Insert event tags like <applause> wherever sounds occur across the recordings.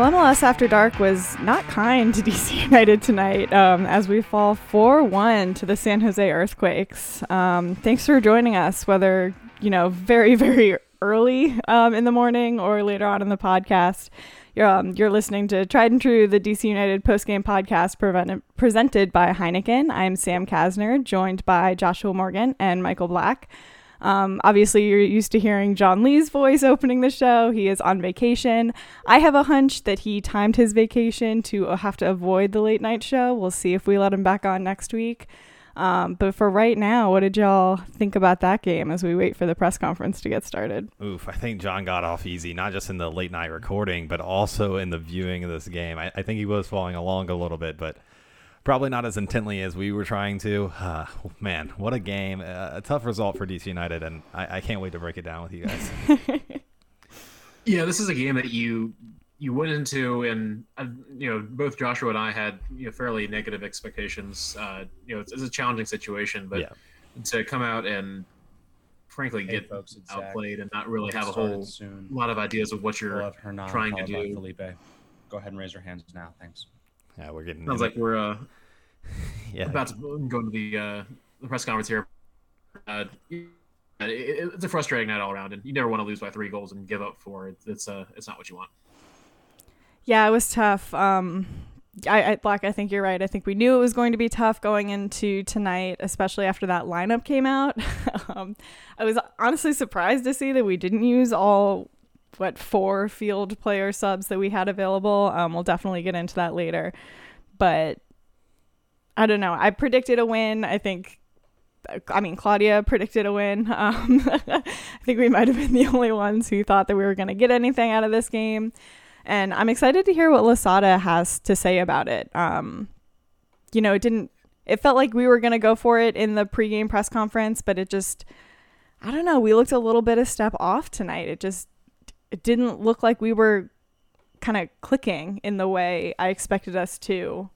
Well, MLS After Dark was not kind to <laughs> DC United tonight um, as we fall 4 1 to the San Jose Earthquakes. Um, thanks for joining us, whether, you know, very, <laughs> very early um, in the morning or later on in the podcast. You're, um, you're listening to Tried and True, the DC United postgame podcast prevented, presented by Heineken. I'm Sam Kasner, joined by Joshua Morgan and Michael Black. Um, obviously, you're used to hearing John Lee's voice opening the show. He is on vacation. I have a hunch that he timed his vacation to uh, have to avoid the late night show. We'll see if we let him back on next week. Um, but for right now, what did y'all think about that game as we wait for the press conference to get started? Oof, I think John got off easy, not just in the late night recording, but also in the viewing of this game. I, I think he was following along a little bit, but probably not as intently as we were trying to. Uh, man, what a game! Uh, a tough result for DC United, and I, I, can't wait to break it down with you guys. <laughs> yeah, this is a game that you you went into, and uh, you know both Joshua and I had you know fairly negative expectations. Uh, you know, it's, it's, a challenging situation, but yeah. to come out and frankly hey, get folks, outplayed and not really have a whole soon. lot of ideas of what you're trying to do. Felipe, go ahead and raise your hands now. Thanks. Yeah, we're getting. Sounds like we're uh, <laughs> yeah about to go into the uh, the press conference here. Uh, it, it's a frustrating night all around, and you never want to lose by three goals and give up four. It's it's uh it's not what you want. Yeah, it was tough. Um, I, I Black, I think you're right. I think we knew it was going to be tough going into tonight, especially after that lineup came out. <laughs> um, I was honestly surprised to see that we didn't use all what four field player subs that we had available. Um, we'll definitely get into that later, but I don't know. I predicted a win. I think. I mean, Claudia predicted a win. <laughs> Um, I think we might have been the only ones who thought that we were going to get anything out of this game. And I'm excited to hear what Losada has to say about it. Um, you know, it didn't, it felt like we were going to go for it in the pregame press conference, but it just, I don't know, we looked a little bit a step off tonight. It just it didn't look like we were kind of clicking in the way I expected us to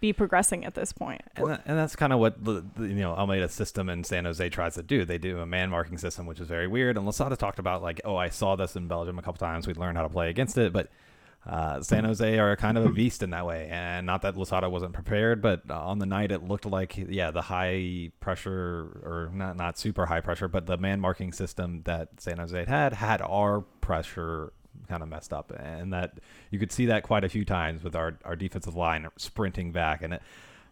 be progressing at this point. And, that, and that's kind of what the, the, you know Almeyda's system in San Jose tries to do. They do a man marking system, which is very weird. And Losada talked about like, oh, I saw this in Belgium a couple times. We learned how to play against it, but uh, San Jose are kind of a beast in that way. And not that Losada wasn't prepared, but on the night it looked like yeah, the high pressure or not not super high pressure, but the man marking system that San Jose had had our pressure kind of messed up, and that you could see that quite a few times with our our defensive line sprinting back, and it,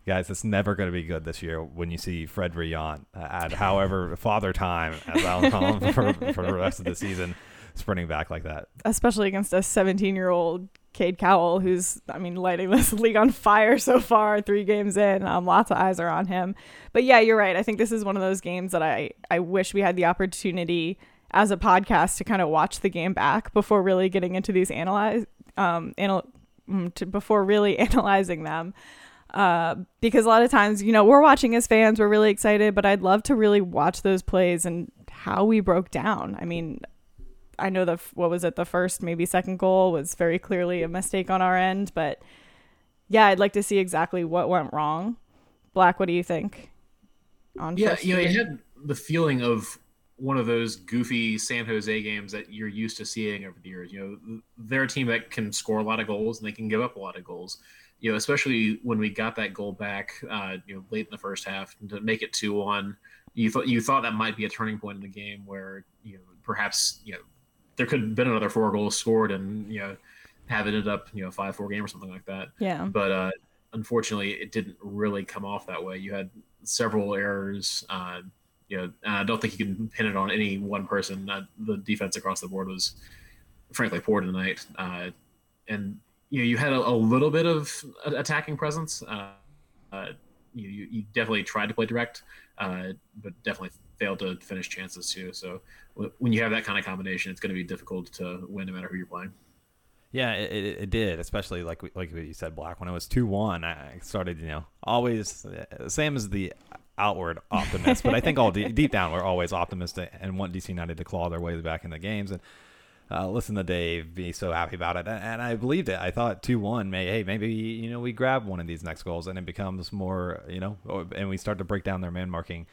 guys, it's never going to be good this year when you see Fred Brillant at however <laughs> father time as I'll call him for, for the rest of the season, sprinting back like that, especially against a 17 year old Cade Cowell, who's, I mean, lighting this <laughs> league on fire so far, three games in. Um, lots of eyes are on him. But yeah, you're right. I think this is one of those games that I, I wish we had the opportunity as a podcast to kind of watch the game back before really getting into these analyze um anal- mm, to, before really <laughs> analyzing them uh, because a lot of times you know we're watching as fans we're really excited but i'd love to really watch those plays and how we broke down i mean i know the what was it the first maybe second goal was very clearly a mistake on our end but yeah i'd like to see exactly what went wrong black what do you think on yeah you know it had the feeling of one of those goofy San Jose games that you're used to seeing over the years. You know, they're a team that can score a lot of goals and they can give up a lot of goals. You know, especially when we got that goal back, uh, you know, late in the first half to make it two one. You thought you thought that might be a turning point in the game where you know perhaps you know there could have been another four goals scored and you know have it ended up you know five four game or something like that. Yeah. But uh, unfortunately, it didn't really come off that way. You had several errors. Uh, you know, I don't think you can pin it on any one person. Uh, the defense across the board was, frankly, poor tonight. Uh, and you know, you had a, a little bit of attacking presence. Uh, uh you, you definitely tried to play direct, uh, but definitely failed to finish chances too. So when you have that kind of combination, it's going to be difficult to win no matter who you're playing. Yeah, it, it, did, especially like like you said, Black. When it was two one, I started, you know, always same as the outward optimist, but I think all deep, <laughs> deep down we're always optimistic and want DC United to claw their way back in the games. And uh, listen to Dave be so happy about it, and I believed it. I thought two one, may hey maybe you know we grab one of these next goals and it becomes more you know, and we start to break down their man marking.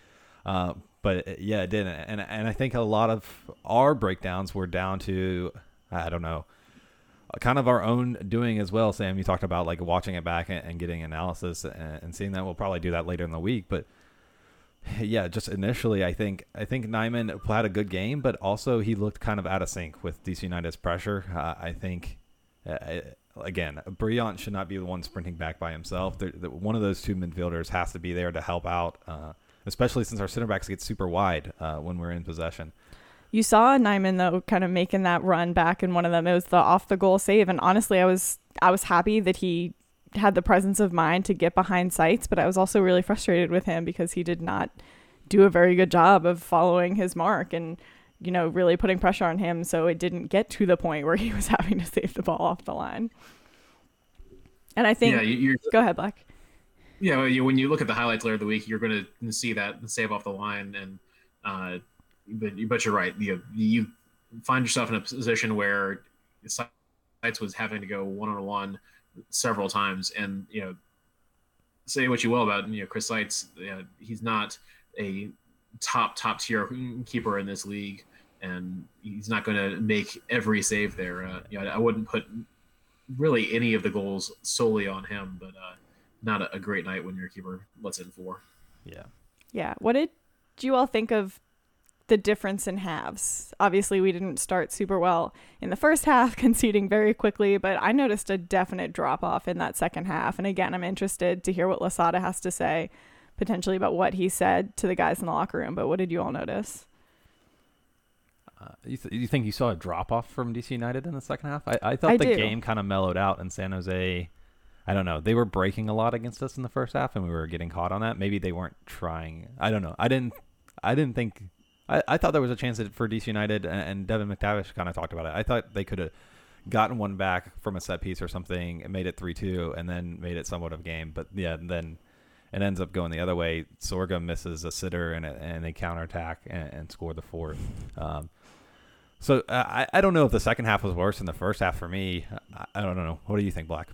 Uh, but uh, yeah, it didn't, and and I think a lot of our breakdowns were down to I don't know kind of our own doing as well. Sam, you talked about like watching it back and, and getting analysis and, and, seeing that. We'll probably do that later in the week, but <sighs> yeah, just initially, I think I think Nyeman had a good game, but also he looked kind of out of sync with DC United's pressure. Uh, I think. Uh, again, Brillant should not be the one sprinting back by himself. The, the, one of those two midfielders has to be there to help out, uh, especially since our center backs get super wide uh, when we're in possession. You saw Nyeman though, kind of making that run back in one of them. It was the off the goal save, and honestly, I was I was happy that he had the presence of mind to get behind Seitz, but I was also really frustrated with him because he did not do a very good job of following his mark and you know really putting pressure on him so it didn't get to the point where he <laughs> was having to save the ball off the line. And I think yeah, you're, go ahead, Black. Yeah, when you look at the highlights later of the week, you're going to see that save off the line and uh, but but you're right. You you find yourself in a position where Seitz was having to go one on one several times, and you know, say what you will about you know Chris Seitz, you know, he's not a top top tier keeper in this league, and he's not going to make every save there. Uh, you know, I wouldn't put really any of the goals solely on him, but uh, not a, a great night when your keeper lets in four. Yeah. Yeah. What did you all think of the difference in halves. Obviously, we didn't start super well in the first <laughs> half, conceding very quickly, but I noticed a definite drop off in that second half. And again, I'm interested to hear what Losada has to say potentially about what he said to the guys in the locker room. But what did you all notice? Uh, you, th- you think you saw a drop off from DC United in the second half? I, I thought I the do. game kind of mellowed out in San Jose. I don't know. They were breaking a lot against us in the first half, and we were getting caught on that. Maybe they weren't trying. I don't know. I didn't. I didn't think I, I thought there was a chance that for DC United, and, Devon McTavish kind of talked about it. I thought they could have gotten one back from a set piece or something, and made it three two, and then made it somewhat of a game. But yeah, then it ends up going the other way. Sorga misses a sitter and, and they counterattack and, and score the fourth. Um, so uh, I, I don't know if the second half was worse than the first half for me. I, I don't know. What do you think, Black?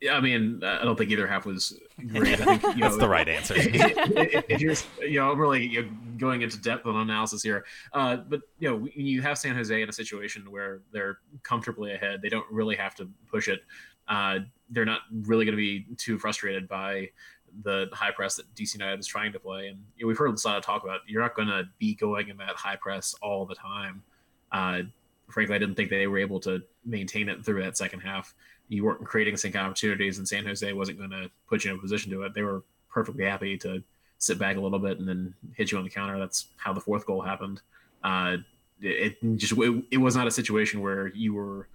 Yeah, I mean, I don't think either half was great. I <laughs> think you know, that's the right answer. if, you're, you know, really you know, going into depth on analysis here, uh, but you know, you have San Jose in a situation where they're comfortably ahead, they don't really have to push it. Uh, they're not really going to be too frustrated by the high press that DC United is trying to play. And you know, we've heard Losada talk about you're not going to be going in that high press all the time. Uh, frankly, I didn't think they were able to maintain it through that second half you weren't creating sync opportunities, and San Jose wasn't going to put you in a position to it. They were perfectly happy to sit back a little bit and then hit you on the counter. That's how the fourth goal happened. Uh, it, just it, it, was not a situation where you were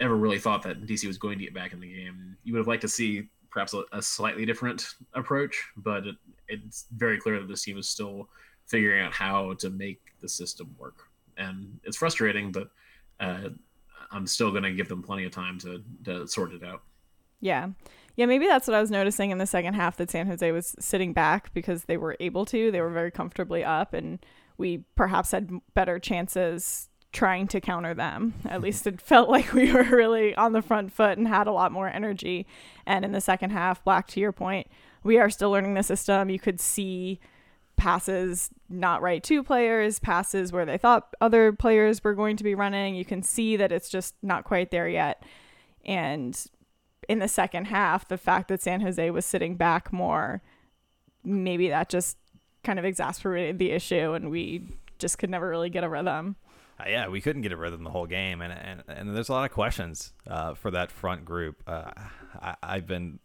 ever really thought that DC was going to get back in the game. You would have liked to see perhaps a, a slightly different approach, but it, it's very clear that this team is still figuring out how to make the system work, and it's frustrating, but. Uh, I'm still going to give them plenty of time to, to sort it out. Yeah. Yeah, maybe that's what I was noticing in the second half that San Jose was sitting back because they were able to. They were very comfortably up, and we perhaps had better chances trying to counter them. At mm-hmm. least it felt like we were really on the front foot and had a lot more energy. And in the second half, Black, to your point, we are still learning the system. You could see passes not right to players, passes where they thought other players were going to be running. You can see that it's just not quite there yet. And in the second half, the fact that San Jose was sitting back more, maybe that just kind of exasperated the issue and we just could never really get a rhythm. Uh, yeah, we couldn't get a rhythm the whole game, and and, and there's a lot of questions uh, for that front group. Uh, I, I've been,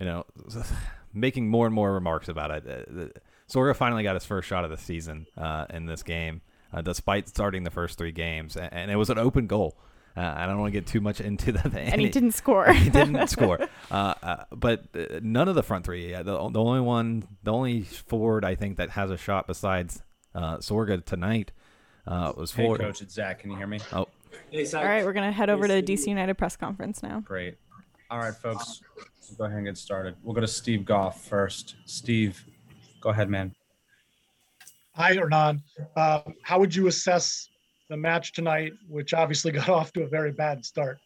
you know, <laughs> making more and more remarks about it. Sorga finally got his first shot of the season uh, in this game, uh, despite starting the first three games, and, and it was an open goal. Uh, I don't want to get too much into the thing. And he didn't <laughs> score. he didn't <laughs> score. Uh, uh, but uh, none of the front three. The, the only one, the only forward I think that has a shot besides Sorga tonight was Ford. hey, forward. Coach, it's Zach. Can you hear me? Oh. Hey, All right, we're gonna head over to the DC United press conference now. Great. All right, folks, go ahead and get started. We'll go to Steve Goff first. Steve, Go ahead, man. Hi, Hernan. Uh, how would you assess the match tonight, which obviously <laughs> got off to a very bad start?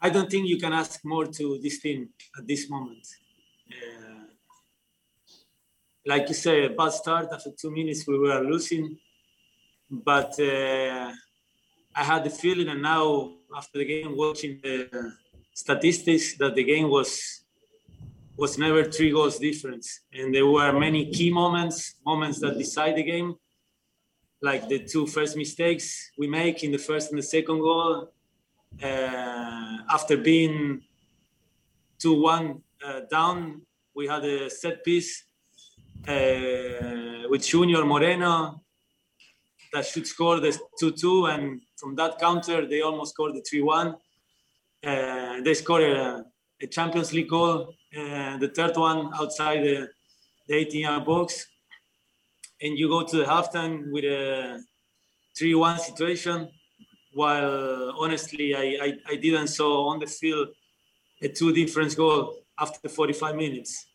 I don't think you can ask more to this team at this moment. Uh, like you said, bad start. After two minutes, we were losing. But uh, I had the feeling, and now after the game, watching the statistics, that the game was was never three goals difference, and there were many key moments, moments that decide the game, like the two first mistakes we make in the first and the second goal. Uh, after being two one uh, down, we had a set piece uh, with Junior Moreno that should score the 2-2 and from that counter they almost scored the 3-1 uh, they scored a, champions league goal uh, the third one outside the, the 18 yard box. And you go to the halftime with a 3-1 situation while honestly I, I, I didn't saw on the field a two difference goal after 45 minutes.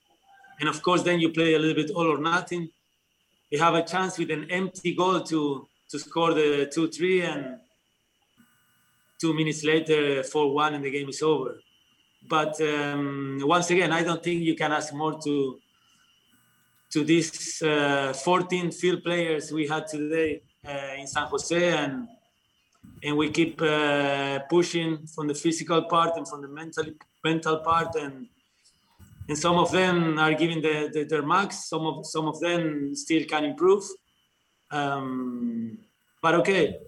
And of course then you play a little bit all or nothing. You have a chance with an empty goal to to score the two three and two minutes later four one and the game is over. But um, once again, I don't think you can ask more to to these uh, 14 field players we had today uh, in San Jose and and we keep uh, pushing from the physical part and from the mental mental part and and some of them are giving the, the, their max. Some of some of them still can improve. Um, but okay,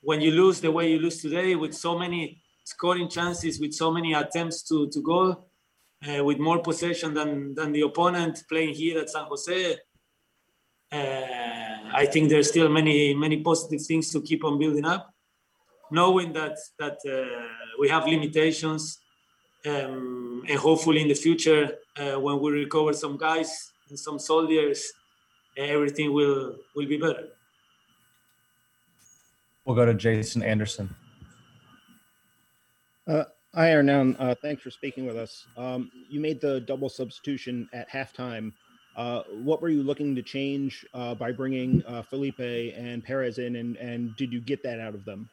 when you lose the way you lose today, with so many scoring chances, with so many attempts to to goal, uh, with more possession than than the opponent playing here at San Jose, uh, I think there's still many many positive things to keep on building up, knowing that that uh, we have limitations um, and hopefully in the future, uh, when we recover some guys and some soldiers, everything will will be better. We'll go to Jason Anderson. Uh, hi. Uh, thanks for speaking with us. Um, you made the double substitution at halftime. Uh, what were you looking to change uh, by bringing uh, Felipe and Perez in, and, and did you get that out of them?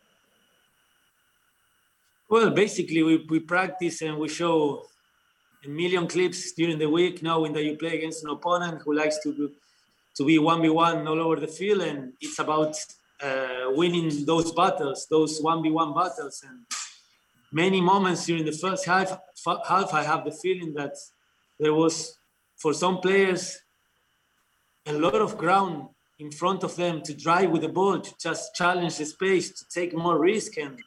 Well, basically, we, we practice and we show a million clips during the week, knowing that you play against an opponent who likes to to be one v one all over the field, and it's about uh, winning those battles, those one v one battles, and many moments during the first half, half I have the feeling that there was for some players a lot of ground in front of them to drive with the ball, to just challenge the space, to take more risk and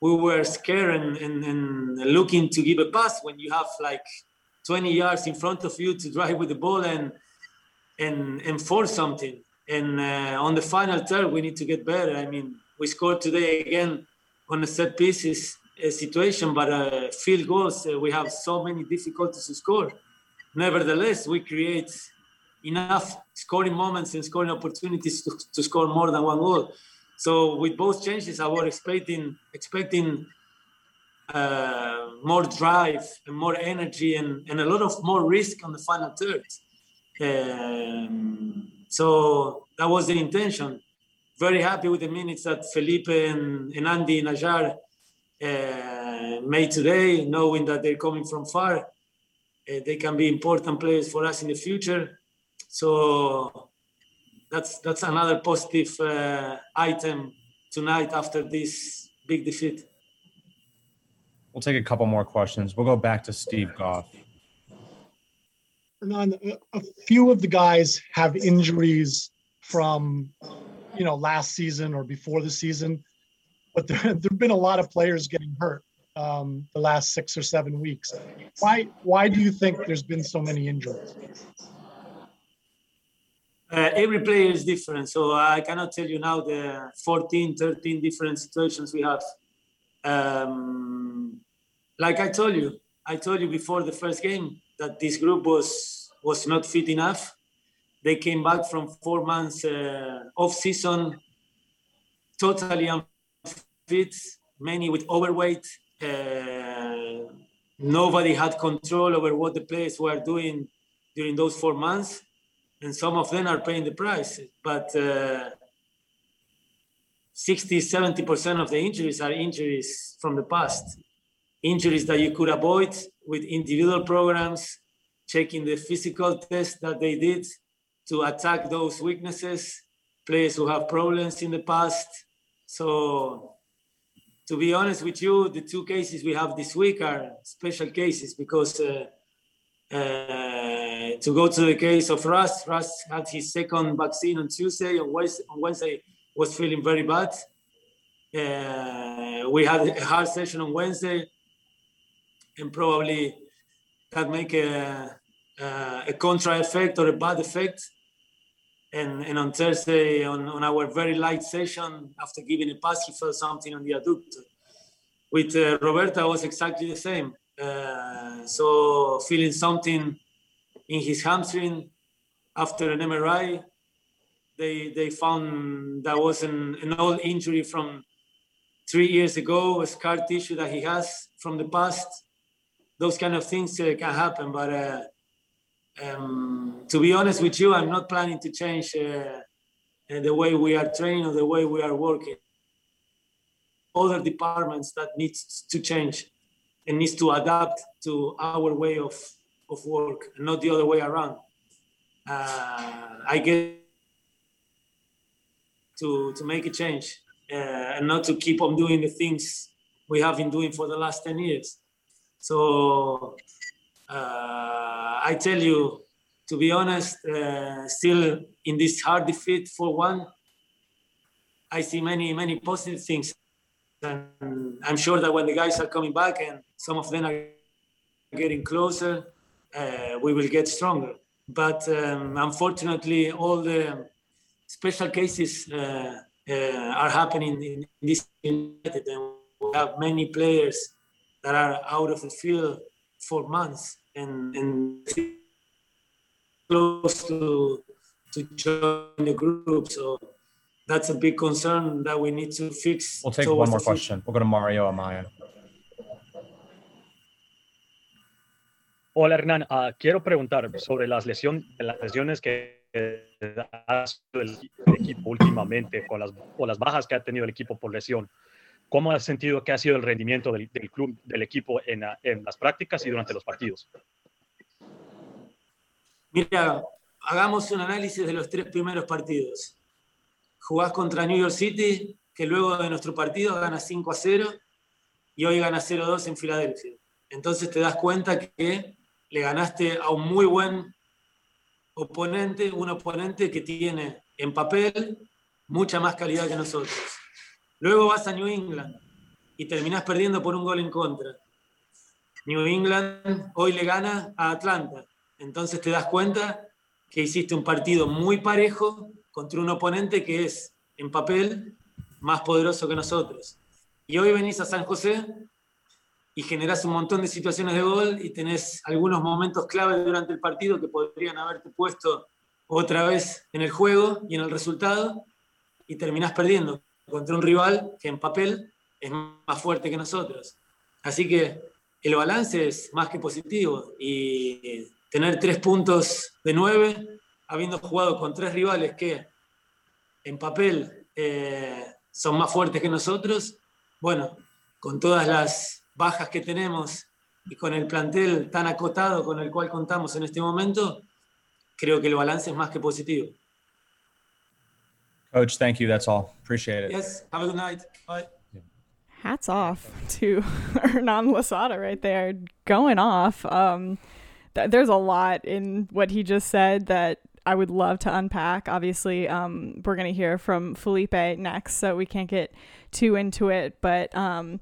we were scared and, and, and, looking to give a pass when you have like 20 yards in front of you to drive with the ball and and and force something. And uh, on the final third, we need to get better. I mean, we scored today again on a set pieces situation, but uh, field goals uh, we have so many difficulties to score. Nevertheless, we create enough scoring moments and scoring opportunities to, to score more than one goal. So with both changes, I was expecting expecting uh, more drive and more energy and, and a lot of more risk on the final third. Um, so that was the intention. Very happy with the minutes that Felipe and, and Andy Najar uh, made today, knowing that they're coming from far. Uh, they can be important players for us in the future. So that's that's another positive uh, item tonight after this big defeat. We'll take a couple more questions. We'll go back to Steve Goff. Hernan, a few of the guys have injuries from, you know, last season or before the season, but there <laughs> there've been a lot of players getting hurt um, the last six or seven weeks. Why why do you think there's been so many injuries? uh, every player is different. So I cannot tell you now the 14, 13 different situations we have. Um, like I told you, I told you before the first game that this group was was not fit enough. They came back from four months uh, off season, totally unfit, many with overweight. Uh, nobody had control over what the players were doing during those four months and some of them are paying the price. But uh, 60, 70% of the injuries are injuries from the past. Injuries that you could avoid with individual programs, checking the physical test that they did to attack those weaknesses, players who have problems in the past, So, to be honest with you, the two cases we have this week are special cases because uh, uh, to go to the case of Russ, Russ had his second vaccine on Tuesday. On Wednesday, on Wednesday was feeling very bad. Uh, we had a hard session on Wednesday, and probably that make a, a contra effect or a bad effect. And, and on Thursday, on, on our very light session, after giving a pass, he felt something on the adductor. With uh, Roberta, was exactly the same. Uh, so feeling something in his hamstring after an MRI. They they found that was an, an old injury from three years ago, a scar tissue that he has from the past. Those kind of things uh, can happen, but uh, um, to be honest with you, I'm not planning to change uh, the way we are training or the way we are working. Other departments that needs to change and needs to adapt to our way of, of work, not the other way around. Uh, I get to, to make a change uh, and not to keep on doing the things we have been doing for the last 10 years. So uh, I tell you, to be honest, uh, still in this hard defeat for one, I see many, many positive things. And I'm sure that when the guys are coming back and some of them are getting closer, uh, we will get stronger. But um, unfortunately, all the special cases uh, uh, are happening in, this United, and we have many players that are out of the field for months and, and close to to join the group. So that's a big concern that we need to fix. We'll take one more question. We'll go to Mario Amaya. Hola Hernán, uh, quiero preguntar sobre las, lesión, las lesiones que ha el, equipo últimamente, con las, o las bajas que ha tenido el equipo por lesión. ¿Cómo has sentido que ha sido el rendimiento del, club, del equipo en, en, las prácticas y durante los partidos? Mira, hagamos un análisis de los tres primeros partidos. Jugás contra New York City, que luego de nuestro partido gana 5 a 0 y hoy gana 0 a 2 en Filadelfia. Entonces te das cuenta que le ganaste a un muy buen oponente, un oponente que tiene en papel mucha más calidad que nosotros. Luego vas a New England y terminás perdiendo por un gol en contra. New England hoy le gana a Atlanta. Entonces te das cuenta que hiciste un partido muy parejo contra un oponente que es en papel más poderoso que nosotros. Y hoy venís a San José y generás un montón de situaciones de gol y tenés algunos momentos clave durante el partido que podrían haberte puesto otra vez en el juego y en el resultado y terminás perdiendo contra un rival que en papel es más fuerte que nosotros. Así que el balance es más que positivo y tener tres puntos de nueve, habiendo jugado con tres rivales que en papel eh, son más fuertes que nosotros, bueno, con todas las bajas que tenemos y con el plantel tan acotado con el cual contamos en este momento, creo que el balance es más que positivo. Coach, thank you. That's all. Appreciate it. Yes. Have a good night. Bye. Hats off to <laughs> Hernan Losada right there, going off. Um, th- there's a lot in what he just said that I would love to unpack. Obviously, um, we're going to hear from Felipe next, so we can't get too into it. But um,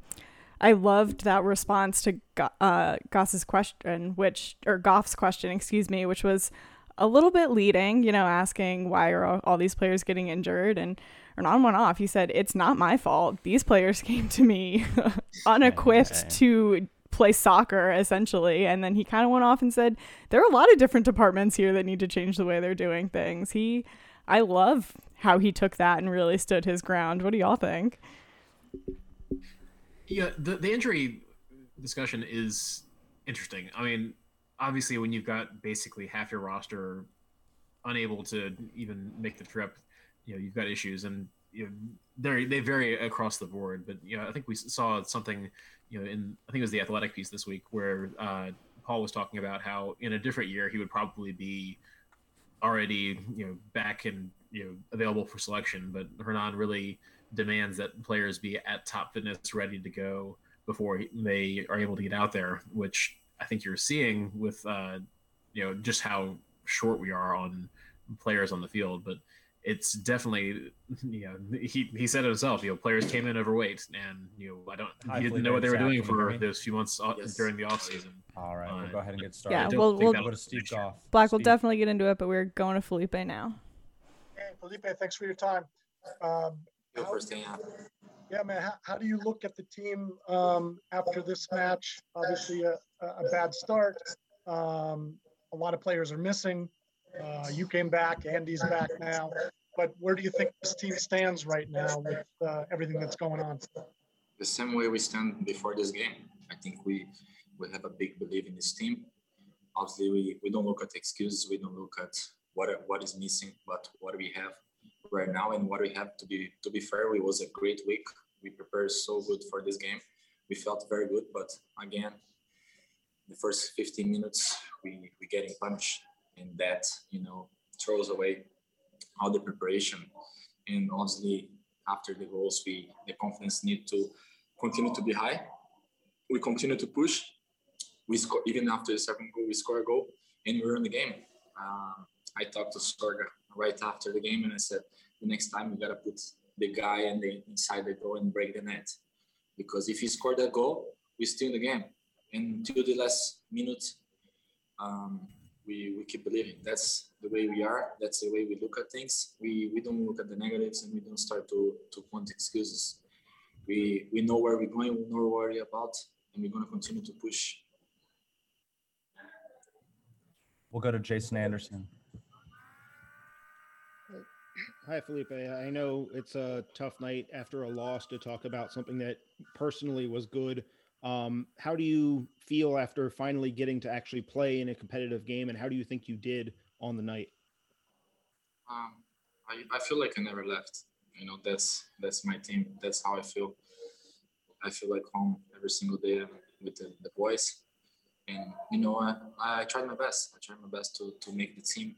I loved that response to uh, Goss's question, which or Goff's question, excuse me, which was a little bit leading. You know, asking why are all these players getting injured, and Hernan went off. He said, "It's not my fault. These players <laughs> came to me <laughs> unequipped okay. to." play soccer essentially and then he kind of went off and said there are a lot of different departments here that need to change the way they're doing things he i love how he took that and really stood his ground what do y'all think yeah, the the injury discussion is interesting. I mean, obviously, when you've got basically half your roster unable to even make the trip, you know, you've got issues, and you know, they they vary across the board. But you know, I think we saw something, you know, in I think it was the athletic piece this week where uh, Paul was talking about how in a different year he would probably be already you know back and you know available for selection, but Hernan really demands that players be at top fitness, ready to go before they are able to get out there, which I think you're seeing with uh, you know just how short we are on players on the field. But it's definitely you know he, he said it himself. You know, players came in overweight, and you know I don't Hi, he didn't know what they were doing can for those few months Yes. during the off season. All right, we'll Uh, go ahead and get started. Yeah, we'll- we'll- Go to Steve Goff. Black, we'll definitely get into it, but we're going to Felipe now. Hey, Felipe, thanks for your time. Um, Your how- first thing out. Yeah, man. How, how do you look at the team um, after this match? Obviously, a, a bad start. Um, a lot of players are missing. Uh, you came back. Andy's back now. But where do you think this team stands right now with uh, everything that's going on? The same way we stand before this game. I think we we have a big belief in this team. Obviously, we, we don't look at excuses. We don't look at what what is missing, but what we have right now and what we have. To be to be fair, it was a great week. We prepared so good for this game. We felt very good, but again, the first 15 minutes we we getting punched, and that you know throws away all the preparation. And obviously, after the goals, we the confidence need to continue to be high. We continue to push. We score even after the second goal, we score a goal, and we're in the game. Um, I talked to Sorga right after the game, and I said, the next time we gotta put the guy and the inside the goal and break the net, because if he scored that goal, we still in the game. And until the last minute, um, we, we keep believing. That's the way we are. That's the way we look at things. We we don't look at the negatives and we don't start to to point excuses. We we know where we're going. We know what we're about, and we're gonna continue to push. We'll go to Jason Anderson. Hi, Felipe. I know it's a tough night after a loss to talk about something that personally was good. Um, how do you feel after finally getting to actually play in a competitive game, and how do you think you did on the night? Um, I, I feel like I never left. You know, that's that's my team. That's how I feel. I feel like home every single day with the, the boys. And you know, I, I tried my best. I tried my best to, to make the team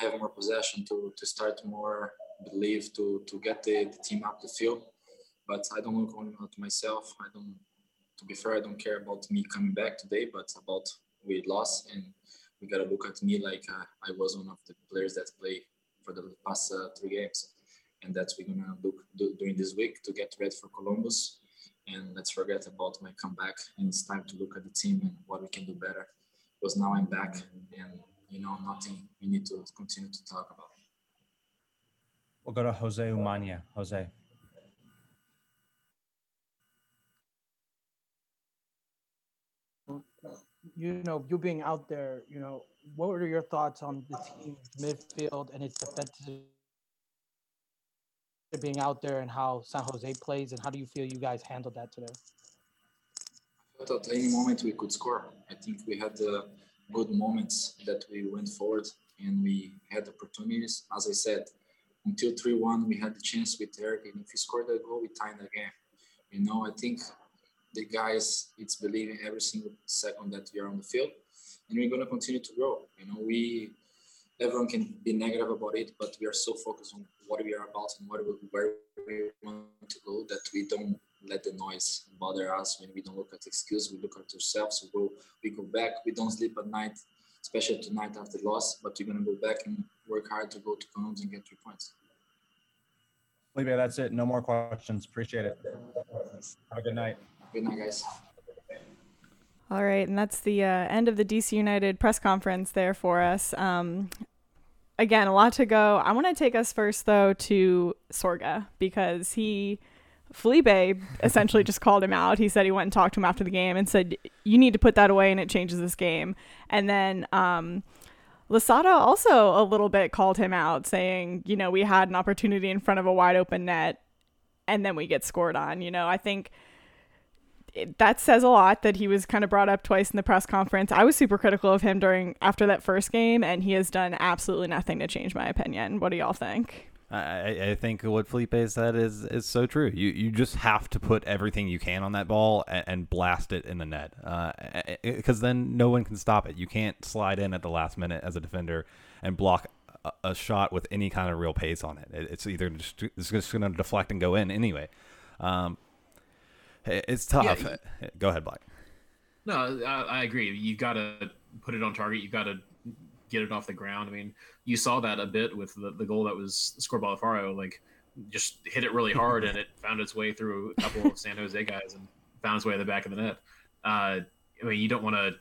have more possession, to, to start more believe, to, to get the, the team up the field. But I don't look only at myself. I don't. To be fair, I don't care about me coming back today, but about we lost, and we gotta look at me like uh, I was one of the players that play for the past uh, three games, and that's we're gonna look do, during this week to get ready for Columbus. And let's forget about my comeback, and it's time to look at the team and what we can do better. Because now I'm back, and you know nothing we need to continue to talk about. We'll go to Jose Umania. Jose. you know, you being out there, you know, what were your thoughts on the team's midfield and its defensive being out there and how San Jose plays and how do you feel you guys handled that today? I thought at any moment we could score. I think we had uh, good moments that we went forward and we had opportunities. As I said, until 3-1, we had the chance with Eric, and if he scored that goal, we tied the game. You know, I think the guys, it's believing every single second that we are on the field, and we're gonna continue to grow. You know, we everyone can be negative about it, but we are so focused on what we are about and what where we want to go that we don't let the noise bother us. When we don't look at excuse, we look at ourselves. We go, we go back. We don't sleep at night, especially tonight after loss. But we're gonna go back and work hard to go to Columbus and get three points. Felipe, that's it. No more questions. Appreciate it. Have a good night. Good night, guys. All right, and that's the uh, end of the DC United press conference there for us. Um, again, a lot to go. I want to take us first though to Sorga because he Felipe essentially just called him out. He said he went and talked to him after the game and said, "You need to put that away, and it changes this game." And then um, Losada also a little bit called him out, saying, "You know, we had an opportunity in front of a wide open net, and then we get scored on." You know, I think it, that says a lot that he was kind of brought up twice in the press conference. I was super critical of him during after that first game, and he has done absolutely nothing to change my opinion. What do y'all think? I, I think what Felipe said is is so true. You you just have to put everything you can on that ball and, and blast it in the net, because then no one can stop it. You can't slide in at the last minute as a defender and block a, a shot with any kind of real pace on it. it it's either just, it's just going to deflect and go in anyway. Um, it's tough. Yeah. Go ahead, Black. No, I, I agree. You've got to put it on target. You've got to get it off the ground. I mean, you saw that a bit with the, the goal that was scored by Alfaro. Like, just hit it really hard, and <laughs> it found its way through a couple of San Jose guys and found its way to the back of the net. Uh, I mean, you don't want to,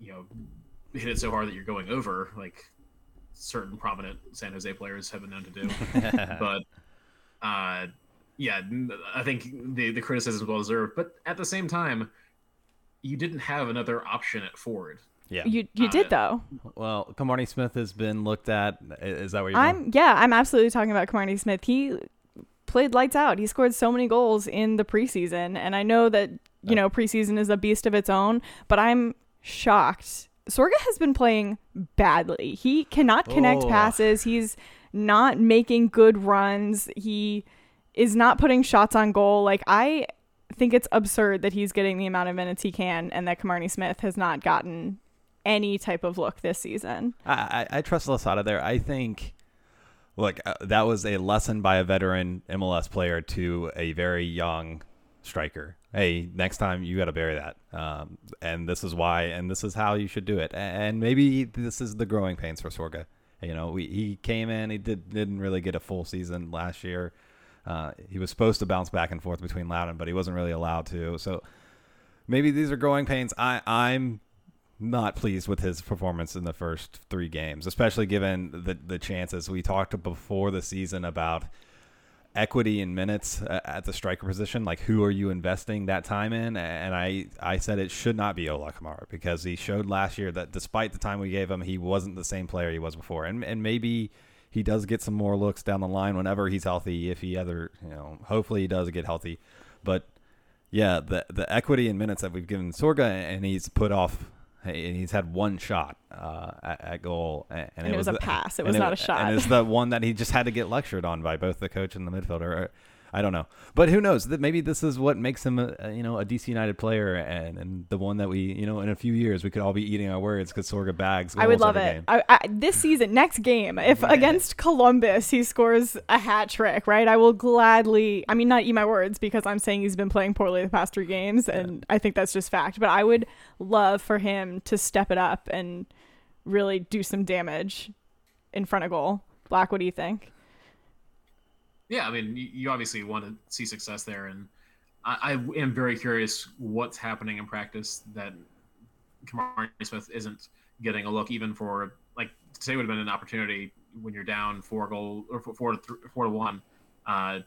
you know, hit it so hard that you're going over, like certain prominent San Jose players have been known to do. <laughs> but uh, yeah, I think the the criticism is well deserved. But at the same time, you didn't have another option at forward. Yeah, You you did though. Well, Kimarni Smith has been looked at. Is that what you're? I'm yeah, I'm absolutely talking about Kimarni Smith. He played lights out. He scored so many goals in the preseason, and I know that you know preseason is a beast of its own. But I'm shocked. Sorga has been playing badly. He cannot connect Oh. passes. He's not making good runs. He is not putting shots on goal. Like I think it's absurd that he's getting the amount of minutes he can, and that Kimarni Smith has not gotten any type of look this season. I, I, I trust Losada there. I think, look, uh, that was a lesson by a veteran MLS player to a very young striker. Hey, next time you got to bury that. Um, and this is why, and this is how you should do it. And maybe this is the growing pains for Sorga. You know, we, he came in, he did, didn't really get a full season last year. Uh, he was supposed to bounce back and forth between Loudoun, but he wasn't really allowed to. So maybe these are growing pains. I, I'm not pleased with his performance in the first three games, especially given the the chances we talked before the season about equity in minutes uh, at the striker position. Like, who are you investing that time in? And I I said it should not be Ola Kamara because he showed last year that despite the time we gave him, he wasn't the same player he was before. And and maybe he does get some more looks down the line whenever he's healthy. If he ever, you know, hopefully he does get healthy, but. Yeah, the the equity in minutes that we've given Sorga, and he's put off he's had one shot uh, at, at goal, and, And it was a the- pass. It was not a shot. And it's the one that he just had to get lectured on by both the coach and the midfielder. I don't know, but who knows? That maybe this is what makes him, a, you know, a DC United player, and and the one that we, you know, in a few years we could all be eating our words because Sorga bags. I would love it. I, I, this season, next game, if against Columbus he scores a hat trick, right? I will gladly. I mean, not eat my words because I'm saying he's been playing poorly the past three games, and I think that's just fact. But I would love for him to step it up and really do some damage in front of goal. Black, what do you think? Yeah, I mean, you, obviously want to see success there, and I, I am very curious what's happening in practice that Kimarni Smith isn't getting a look, even for like today would have been an opportunity when you're down four goal or four to th- four to one. Uh,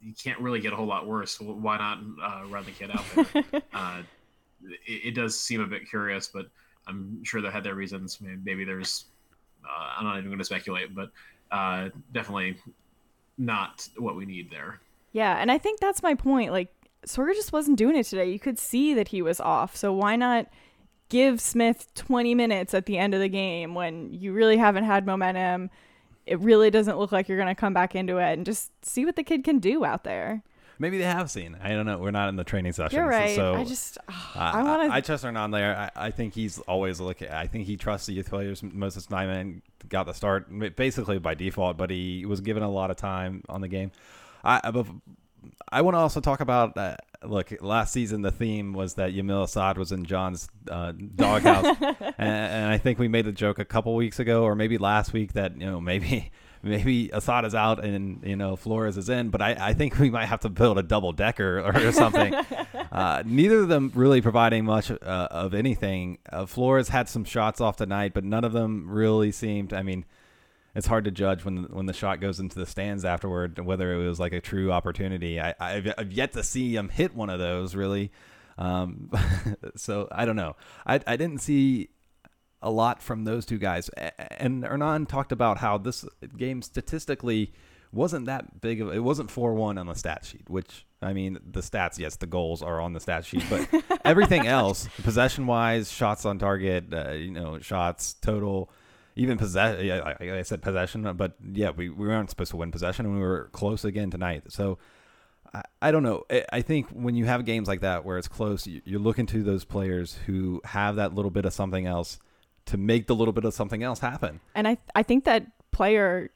you can't really get a whole lot worse. Why not uh, run the kid out there? <laughs> uh, it, it does seem a bit curious, but I'm sure they had their reasons. Maybe, maybe there's. Uh, I'm not even going to speculate, but uh, definitely not what we need there. Yeah, and I think that's my point. Like Sorga just wasn't doing it today. You could see that he was off. So why not give Smith 20 minutes at the end of the game when you really haven't had momentum? It really doesn't look like you're going to come back into it and just see what the kid can do out there. Maybe they have seen. I don't know. We're not in the training session. You're right. So I just uh, I want to. I to trust Hernan there. I, I think he's always looking. I think he trusts the youth players most of the time and got the start basically by default. But he was given a lot of time on the game. I I- I want to also talk about. Uh, look, last season the theme was that Yamil Asad was in John's uh, doghouse, <laughs> and, and I think we made the joke a couple weeks ago, or maybe last week, that you know maybe maybe Asad is out and you know Flores is in, but I, I think we might have to build a double decker or, or something. <laughs> uh, neither of them really providing much uh, of anything. Uh, Flores had some shots off tonight, but none of them really seemed. I mean, it's hard to judge when when the shot goes into the stands afterward whether it was like a true opportunity. I, I've, I've yet to see him hit one of those really. Um, <laughs> so I don't know. I I didn't see a lot from those two guys. And Hernan talked about how this game statistically wasn't that big of it wasn't 4-1 on the stat sheet, which I mean the stats yes, the goals are on the stat sheet, but <laughs> everything else, possession-wise, shots on target, uh, you know, shots total even possession. Yeah, like I said possession, but yeah, we, we weren't supposed to win possession, and we were close again tonight. So I, I don't know. I, I think when you have games like that where it's close, you, you're looking to those players who have that little bit of something else to make the little bit of something else happen. And I I think that player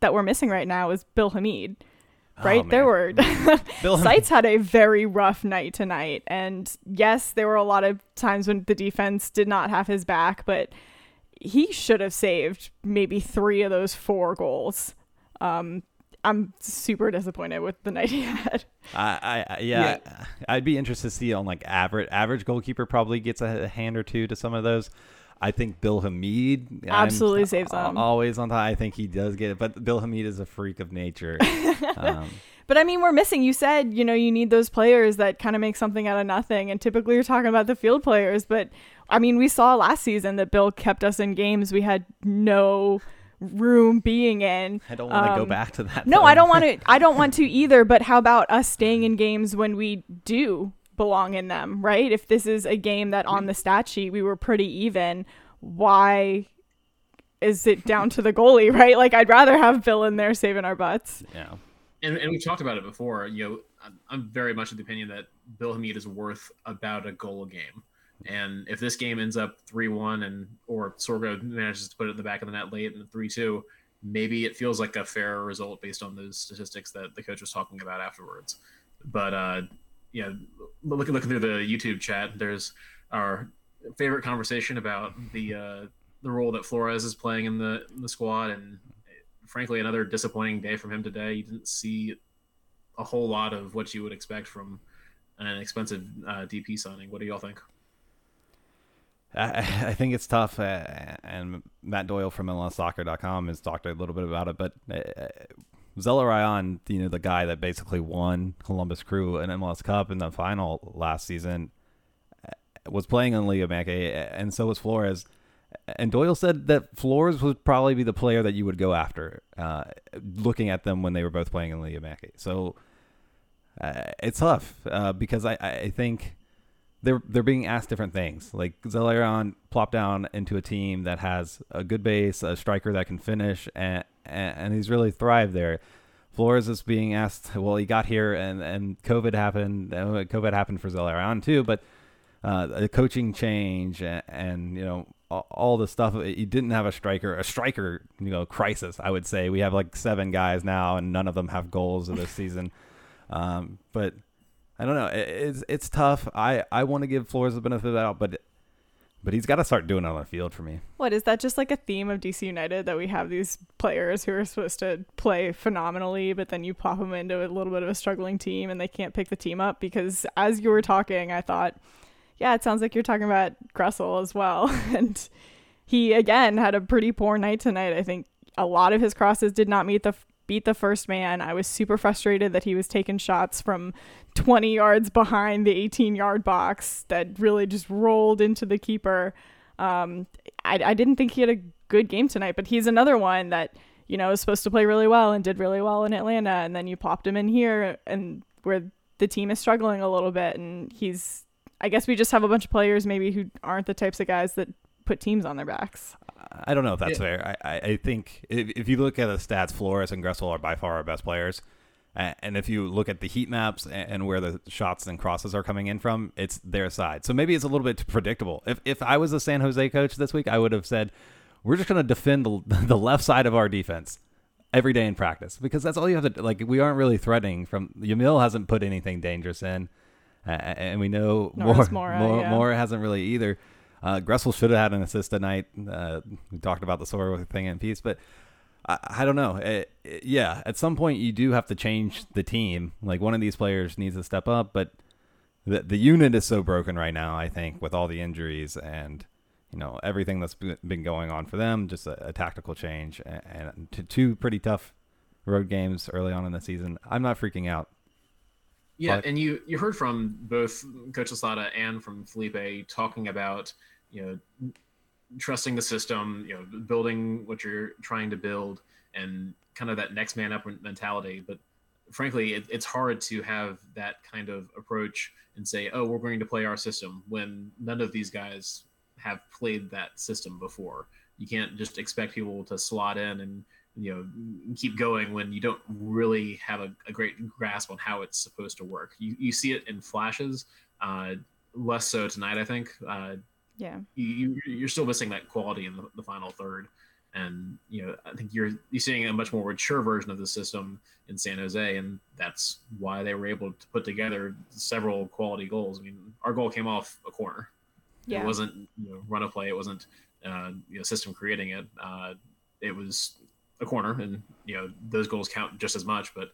that we're missing right now is Bill Hamid. Right? Oh, there were <laughs> <laughs> Bill Seitz had a very rough night tonight. And yes, there were a lot of times when the defense did not have his back, but he should have saved maybe three of those four goals. Um, I'm super disappointed with the <laughs> night he had. I, I, I yeah, I'd be interested to see on like average average goalkeeper probably gets a, a hand or two to some of those. I think Bill Hamid I'm Absolutely saves them. Always on top. I think he does get it, but Bill Hamid is a freak of nature. <laughs> um, <laughs> But I mean, we're missing. You said, you know, you need those players that kind of make something out of nothing. And typically you're talking about the field players. But I mean, we saw last season that Bill kept us in games we had no room being in. I don't want to go Um, back to that. No, though. I don't want to. I don't want to either. But how about us staying in games when we do belong in them, right? If this is a game that on the stat sheet we were pretty even, why is it down to the goalie, <laughs> right? Like I'd rather have Bill in there saving our butts. Yeah. and, and we've talked about it before. You know, I'm, I'm very much of the opinion that Bill Hamid is worth about a goal a game. And if this game ends up three one and or Sorga manages to put it in the back of the net late in the three two, maybe it feels like a fair result based on those statistics that the coach was talking about afterwards. But uh, you know, looking looking through the YouTube chat, there's our favorite conversation about the uh, the role that Flores is playing in the in the squad, and frankly, another disappointing day from him today. You didn't see a whole lot of what you would expect from an expensive uh, DP signing. What do y'all think? I, think it's tough, uh, and Matt Doyle from MLSsoccer.com has talked a little bit about it. But Zelarayan, you know, the guy that basically won Columbus Crew an MLS Cup in the final last season, uh, was playing in Liga MX, and so was Flores. And Doyle said that Flores would probably be the player that you would go after, uh, looking at them when they were both playing in Liga MX. So uh, it's tough uh, because I, I think they're they're being asked different things. Like Zelarayan plopped down into a team that has a good base, a striker that can finish, and and he's really thrived there. Flores is being asked. Well, he got here, and and COVID happened. uh, COVID happened for Zelarayan too, but uh, a coaching change and, and you know all, all the stuff. You didn't have a striker, a striker, you know, crisis. I would say we have like seven guys now, and none of them have goals this season. Um, but I don't know. It, it's it's tough. I, I want to give Flores the benefit of the doubt, but but he's got to start doing it on the field for me. What is that? Just like a theme of DC United that we have these players who are supposed to play phenomenally, but then you pop them into a little bit of a struggling team and they can't pick the team up. Because as you were talking, I thought, yeah, it sounds like you're talking about Gressel as well, <laughs> and he again had a pretty poor night tonight. I think a lot of his crosses did not meet the beat the first man. I was super frustrated that he was taking shots from 20 yards behind the 18 yard box that really just rolled into the keeper. Um, I, I didn't think he had a good game tonight, but he's another one that, you know, is supposed to play really well and did really well in Atlanta. And then you popped him in here and where the team is struggling a little bit. And he's, I guess we just have a bunch of players maybe who aren't the types of guys that put teams on their backs. I don't know if that's Yeah. fair. I, I, think if, if you look at the stats, Flores and Gressel are by far our best players. And if you look at the heat maps and where the shots and crosses are coming in from, it's their side. So maybe it's a little bit predictable. If if I was a San Jose coach this week, I would have said, "We're just going to defend the, <laughs> the left side of our defense every day in practice because that's all you have to do. like. We aren't really threatening from Yamil hasn't put anything dangerous in, and we know more Mora, yeah. Mora hasn't really either. Uh, Gressel should have had an assist tonight. Uh, we talked about the Sora thing in peace, but I, I don't know. It, it- yeah, at some point you do have to change the team. Like one of these players needs to step up, but the the unit is so broken right now. I think with all the injuries and you know everything that's been going on for them, just a, a tactical change and, and to two pretty tough road games early on in the season. I'm not freaking out. Yeah, But- and you you heard from both Coach Losada and from Felipe talking about you know trusting the system, you know, building what you're trying to build, and kind of that next man up mentality. But frankly, it, it's hard to have that kind of approach and say, "Oh, we're going to play our system," when none of these guys have played that system before. You can't just expect people to slot in and you know keep going when you don't really have a, a great grasp on how it's supposed to work. You you see it in flashes, uh, less so tonight, I think. Uh, Yeah. you, you you're still missing that quality in the, the final third. And you know, I think you're you're seeing a much more mature version of the system in San Jose, and that's why they were able to put together several quality goals. I mean, our goal came off a corner. Yeah. It wasn't you know, run a play. It wasn't uh, you know system creating it. Uh, it was a corner, and you know those goals count just as much. But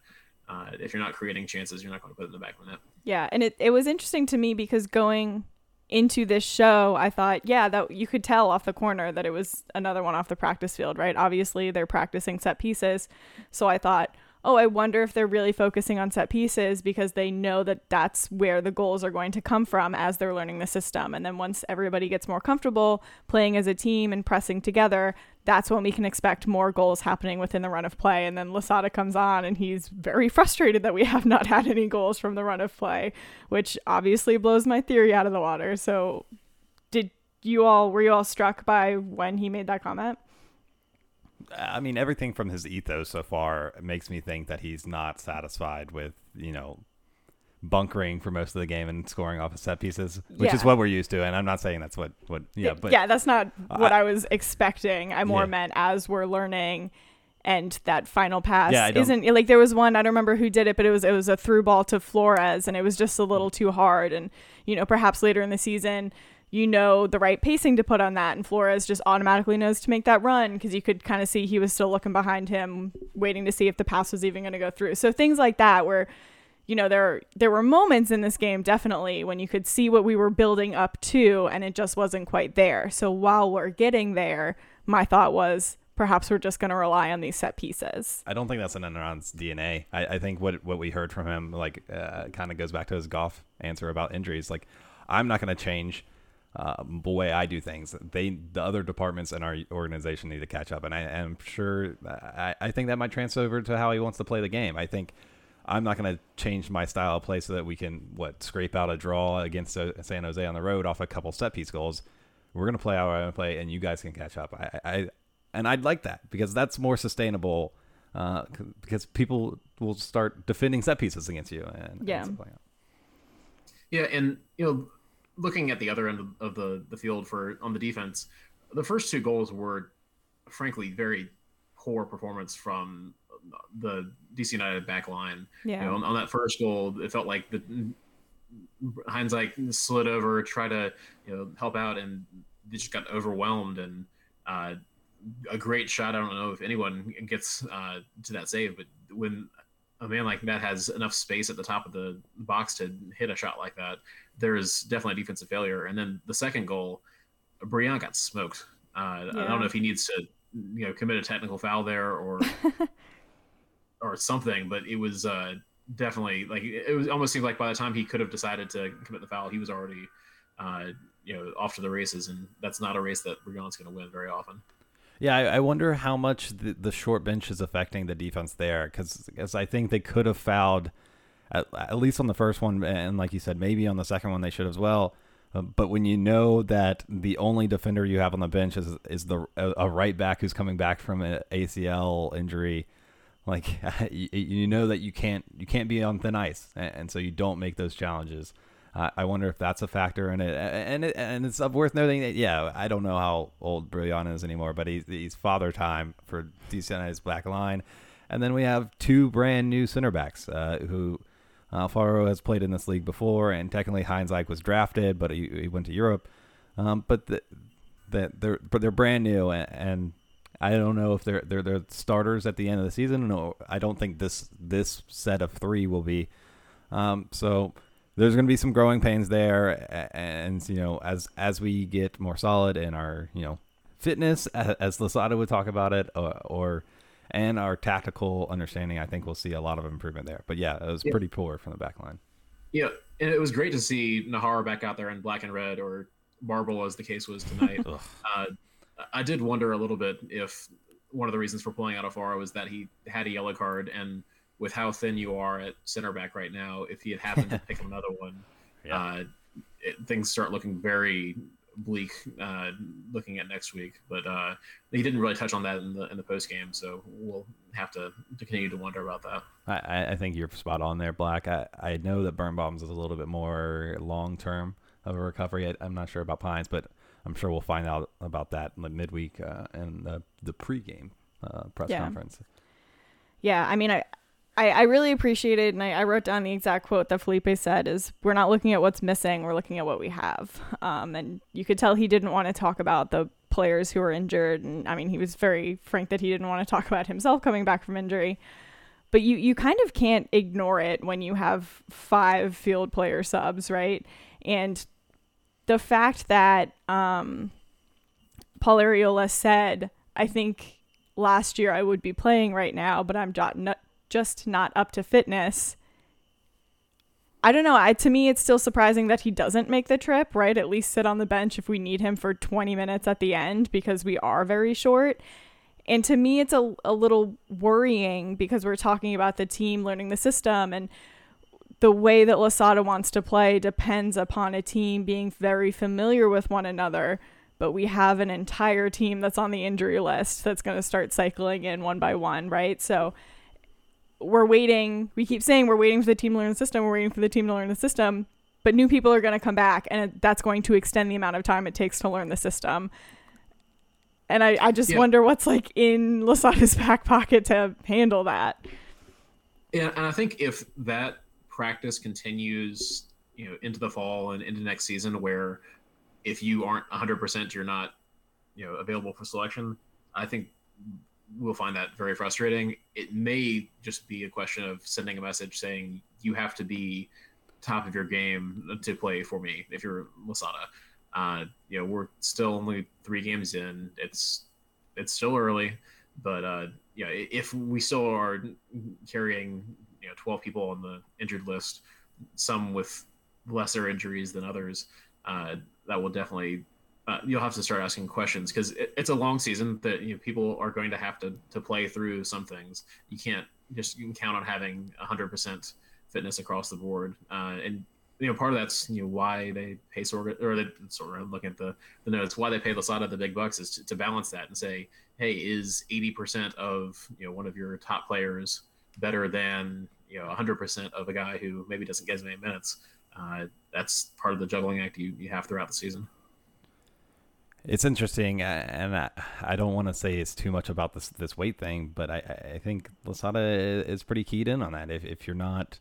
uh, if you're not creating chances, you're not going to put it in the back of the net. Yeah, and it, it was interesting to me because going into this show, I thought, yeah, that you could tell off the corner that it was another one off the practice field, right? Obviously, they're practicing set pieces. So I thought, oh, I wonder if they're really focusing on set pieces because they know that that's where the goals are going to come from as they're learning the system. And then once everybody gets more comfortable playing as a team and pressing together, that's when we can expect more goals happening within the run of play. And then Losada comes on and he's very <laughs> frustrated that we have not had any goals from the run of play, which obviously blows my theory out of the water. So, did you all, were you all struck by when he made that comment? I mean, everything from his ethos so far makes me think that he's not satisfied with, you know, bunkering for most of the game and scoring off of set pieces, which is what we're used to. And I'm not saying that's what, what yeah, but yeah, that's not what I- I, was expecting. I more Yeah. meant as we're learning and that final pass Yeah, isn't like there was one I don't remember who did it, but it was it was a through ball to Flores and it was just a little mm. too hard and you know, perhaps later in the season you know the right pacing to put on that and Flores just automatically knows to make that run because you could kind of see he was still looking behind him waiting to see if the pass was even going to go through. So things like that where you know there there were moments in this game definitely when you could see what we were building up to and it just wasn't quite there so while we're getting there my thought was perhaps we're just going to rely on these set pieces I don't think that's in Hernan's DNA. I, I think what what we heard from him like uh, kind of goes back to his golf answer about injuries. Like, I'm not going to change uh, the way I do things. They the other departments in our organization need to catch up, and I am sure I, I think that might transfer over to how he wants to play the game. I think. I'm not going to change my style of play so that we can what scrape out a draw against uh, San Jose on the road off a couple set piece goals. We're going to play our I want to play, and you guys can catch up. I, I and I'd like that because that's more sustainable. Uh, c- because people will start defending set pieces against you, and and Yeah. stuff. Yeah, and you know, looking at the other end of, the the field for on the defense, the first two goals were, frankly, very poor performance from the DC United back line. Yeah. You know, on, on that first goal, it felt like the Hines-Ike slid over, try to you know help out, and they just got overwhelmed. And uh, a great shot. I don't know if anyone gets uh, to that save, but when a man like that has enough space at the top of the box to hit a shot like that, there is definitely a defensive failure. And then the second goal, Brian got smoked. Uh, I don't know if he needs to, you know, commit a technical foul there or <laughs> or something, but it was uh, definitely like it was almost seemed like by the time he could have decided to commit the foul, he was already, uh, you know, off to the races, and that's not a race that Brian's going to win very often. Yeah, I, I wonder how much the, the short bench is affecting the defense there, because I think they could have fouled at, at least on the first one, and like you said, maybe on the second one they should as well. Uh, but when you know that the only defender you have on the bench is is the a, a right back who's coming back from an ACL injury, like <laughs> you, you know that you can't you can't be on thin ice, and, and so you don't make those challenges. I wonder if that's a factor in it, and it, and it's worth noting that yeah, I don't know how old Brillant is anymore, but he's he's father time for DC United's back line, and then we have two brand new center backs uh, who Alfaro has played in this league before, and technically Hines-Ike was drafted, but he, he went to Europe. Um, but the, the, they're but they're brand new, and, and I don't know if they're they're they're starters at the end of the season. No, I don't think this this set of three will be. Um, so there's going to be some growing pains there, and you know as as we get more solid in our you know fitness, as Losada would talk about it, or, or and our tactical understanding, I think we'll see a lot of improvement there. But yeah, it was Yeah. pretty poor from the back line. Yeah, and it was great to see Najar back out there in black and red, or marble as the case was tonight. <laughs> Uh, I did wonder a little bit if one of the reasons for pulling out Alfaro was that he had a yellow card, and with how thin you are at center back right now, if he had happened to <laughs> pick another one, Yeah. uh, it, things start looking very bleak uh, looking at next week. But uh, he didn't really touch on that in the in the post game, so we'll have to, to continue to wonder about that. I, I- I think you're spot on there, Black. I, I know that Birnbaum is a little bit more long term of a recovery. I, I'm not sure about Pines, but I'm sure we'll find out about that in the midweek uh, and the the pregame uh, press Yeah. conference. Yeah, I mean, I, I, I really appreciate it, and I, I wrote down the exact quote that Felipe said: "Is we're not looking at what's missing, we're looking at what we have." Um, and you could tell he didn't want to talk about the players who were injured, and I mean, he was very frank that he didn't want to talk about himself coming back from injury. But you, you kind of can't ignore it when you have five field player subs, right? And the fact that um, Paul Arriola said, I think last year I would be playing right now, but I'm not, just not up to fitness. I don't know. I, to me, it's still surprising that he doesn't make the trip, right? At least sit on the bench if we need him for 20 minutes at the end because we are very short. And to me, it's a, a little worrying because we're talking about the team learning the system and the way that Losada wants to play depends upon a team being very familiar with one another. But we have an entire team that's on the injury list that's going to start cycling in one by one, right? So we're waiting. We keep saying we're waiting for the team to learn the system. We're waiting for the team to learn the system. But new people are going to come back, and that's going to extend the amount of time it takes to learn the system. And I, I just Yeah. wonder what's like in Losada's <laughs> back pocket to handle that. Yeah, and I think if that practice continues, you know, into the fall and into next season, where if you aren't 100%, you're not, you know, available for selection. I think we'll find that very frustrating. It may just be a question of sending a message saying you have to be top of your game to play for me if you're Losada. Uh, you know, we're still only three games in. It's it's still early, but uh, i- if we still are carrying you know 12 people on the injured list, some with lesser injuries than others, uh, that will definitely uh, you'll have to start asking questions because it, it's a long season that you know, people are going to have to to play through some things. You can't just you can count on having 100% fitness across the board, uh, and you know part of that's you know why they pay Sorga or they sort of looking at the the notes why they pay Losada the big bucks is to, to balance that and say hey is 80% of you know one of your top players better than you know 100% of a guy who maybe doesn't get as many minutes? Uh, that's part of the juggling act you, you have throughout the season It's interesting, and I, I don't want to say it's too much about this this weight thing, but I, I- I think Losada is pretty keyed in on that. If, if you're not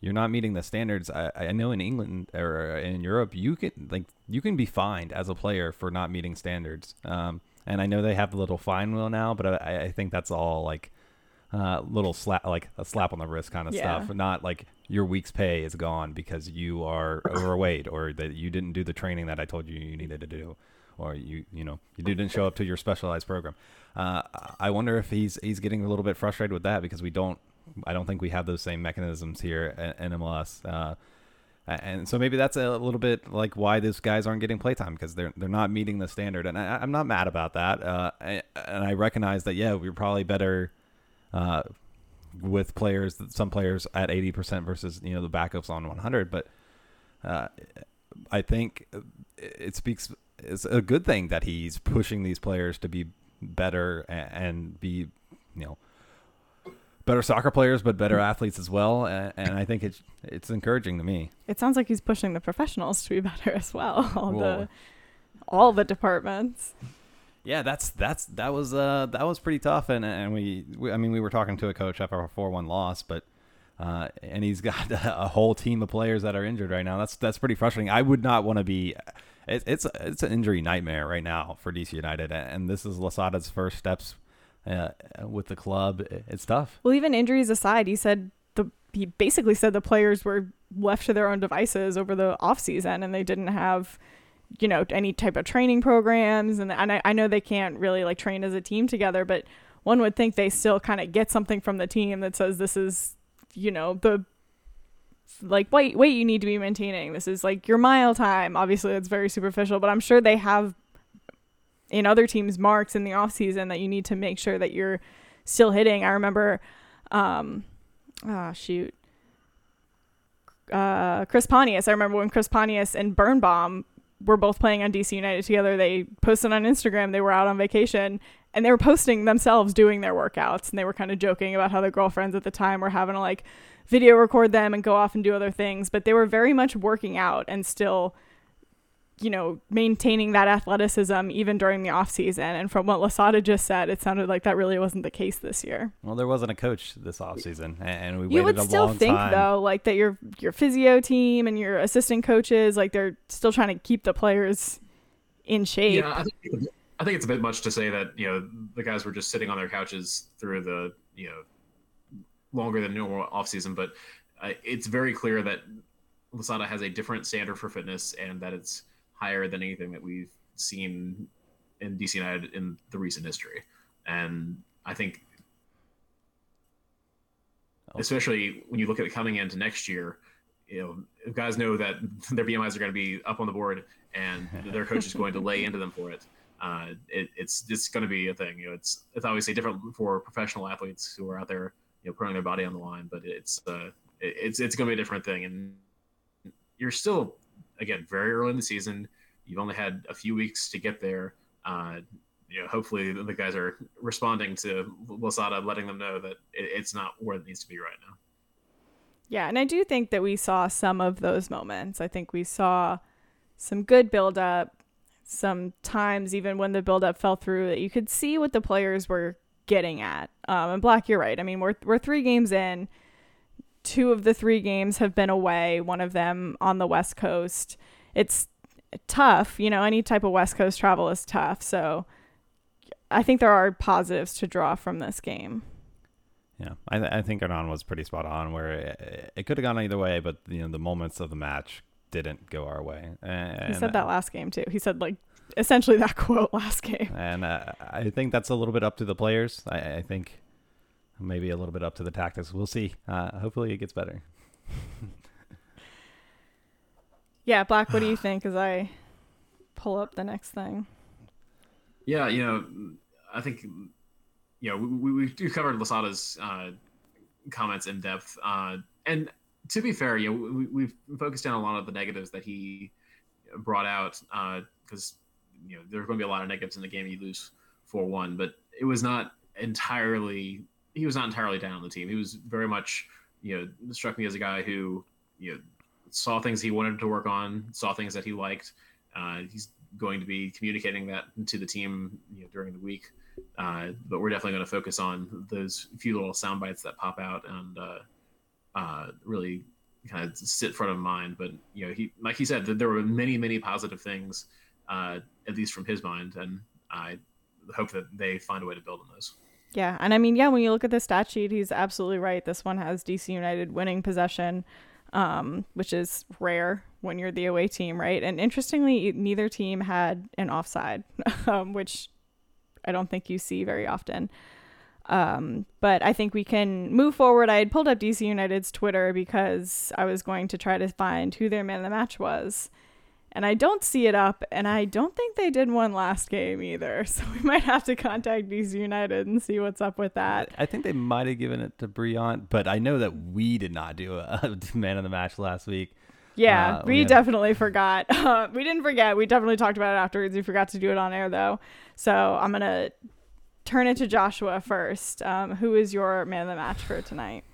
you're not meeting the standards, I, I know in England or in Europe, you can like you can be fined as a player for not meeting standards. Um, and I know they have the little fine wheel now, but I, I think that's all like uh, little slap, like a slap on the wrist kind of Yeah. stuff. Not like your week's pay is gone because you are overweight or that you didn't do the training that I told you you needed to do, or you you know you didn't show up to your specialized program. Uh, I wonder if he's he's getting a little bit frustrated with that because we don't. I don't think we have those same mechanisms here in MLS. Uh, and so maybe that's a little bit like why these guys aren't getting playtime because they're they're not meeting the standard, and I, I'm not mad about that. Uh, and I recognize that yeah, we're probably better uh, with players, some players at 80% versus you know the backups on 100. But uh, I think it speaks. It's a good thing that he's pushing these players to be better and, be you know better soccer players, but better athletes as well. And, and I think it's it's encouraging to me. It sounds like he's pushing the professionals to be <laughs> better as well. All the all the departments. Yeah, that's that's that was uh that was pretty tough, and and we, we I mean we were talking to a coach after a four one loss, but uh and he's got <laughs> a whole team of players that are injured right now. That's that's pretty frustrating. I would not want to be. It, it's it's an injury nightmare right now for DC United, and this is Losada's first steps uh, with the club. It's tough. Well, even injuries aside, he said the he basically said the players were left to their own devices over the off season, and they didn't have, you know, any type of training programs. And, and I, I know they can't really like train as a team together, but one would think they still kind of get something from the team that says this is, you know, the like wait wait you need to be maintaining. This is like your mile time. Obviously it's very superficial but i'm sure they have in other teams marks in the off season that you need to make sure that you're still hitting. I remember um ah shoot. Uh chris pontius. I remember when chris pontius and birnbaum were both playing on dc united together they posted on instagram they were out on vacation and they were posting themselves doing their workouts and they were kind of joking about how their girlfriends at the time were having to like video record them and go off and do other things but they were very much working out and still you know, maintaining that athleticism even during the offseason. And from what Losada just said, it sounded like that really wasn't the case this year. Well, there wasn't a coach this offseason, and we you waited would a still long think time. though, like that your your physio team and your assistant coaches, like they're still trying to keep the players in shape. Yeah, I think I think it's a bit much to say that you know the guys were just sitting on their couches through the you know longer than normal off season, but uh, it's very clear that Losada has a different standard for fitness and that it's higher than anything that we've seen in DC United in the recent history. And I think, especially when you look at it coming into next year, you know, guys know that <laughs> their BMIs are going to be up on the board and <laughs> their coach is going to lay into them for it. Uh, it, it's it's going to be a thing. You know, it's it's obviously different for professional athletes who are out there, you know, putting their body on the line. But it's uh, it's it's going to be a different thing. And you're still, again, very early in the season. You've only had a few weeks to get there. Uh, you know, hopefully the guys are responding to Losada, letting them know that it's not where it needs to be right now. Yeah, and I do think that we saw some of those moments. I think we saw some good build up, some times even when the build up fell through that you could see what the players were getting at. Um, and Black, you're right. I mean, we're we're three games in. Two of the three games have been away. One of them on the West Coast. It's tough, you know. Any type of West Coast travel is tough. So, I think there are positives to draw from this game. Yeah, I, th- I think Hernan was pretty spot on. Where it, it could have gone either way, but you know the moments of the match didn't go our way. And, he said that last game too. He said like essentially that <laughs> quote last game. And uh, I think that's a little bit up to the players. I, I, think maybe a little bit up to the tactics. We'll see. Uh, hopefully it gets better. <laughs> yeah, Black. What do you think? As I pull up the next thing. Yeah, you know, I think you know, we, we, we covered Losada's uh, comments in depth. Uh, and to be fair, you know, we, we've focused on a lot of the negatives that he brought out because, uh, you know, there's going to be a lot of negatives in the game you lose 4 1, but it was not entirely, he was not entirely down on the team. He was very much, you know, struck me as a guy who, you know, saw things he wanted to work on, saw things that he liked. Uh, he's going to be communicating that to the team you know, during the week. Uh, but we're definitely going to focus on those few little sound bites that pop out and uh, uh, really kind of sit front of mind. But you know, he like he said, that there were many, many positive things, uh, at least from his mind, and I hope that they find a way to build on those. Yeah, and I mean, yeah, when you look at the stat sheet, he's absolutely right. This one has DC United winning possession, um, which is rare when you're the away team, right? And interestingly, neither team had an offside, <laughs> um, which I don't think you see very often. Um, but I think we can move forward. I had pulled up DC United's Twitter because I was going to try to find who their man of the match was. And I don't see it up, and I don't think they did one last game either. <laughs> So we might have to contact DC United and see what's up with that. I think they might have given it to Brillant, but I know that we did not do a <laughs> man of the match last week. Yeah, Uh, we yeah. definitely forgot. <laughs> Uh, we didn't forget. We definitely talked about it afterwards. We forgot to do it on air though. So I'm gonna turn it to Joshua first. Um, who is your man of the match for tonight?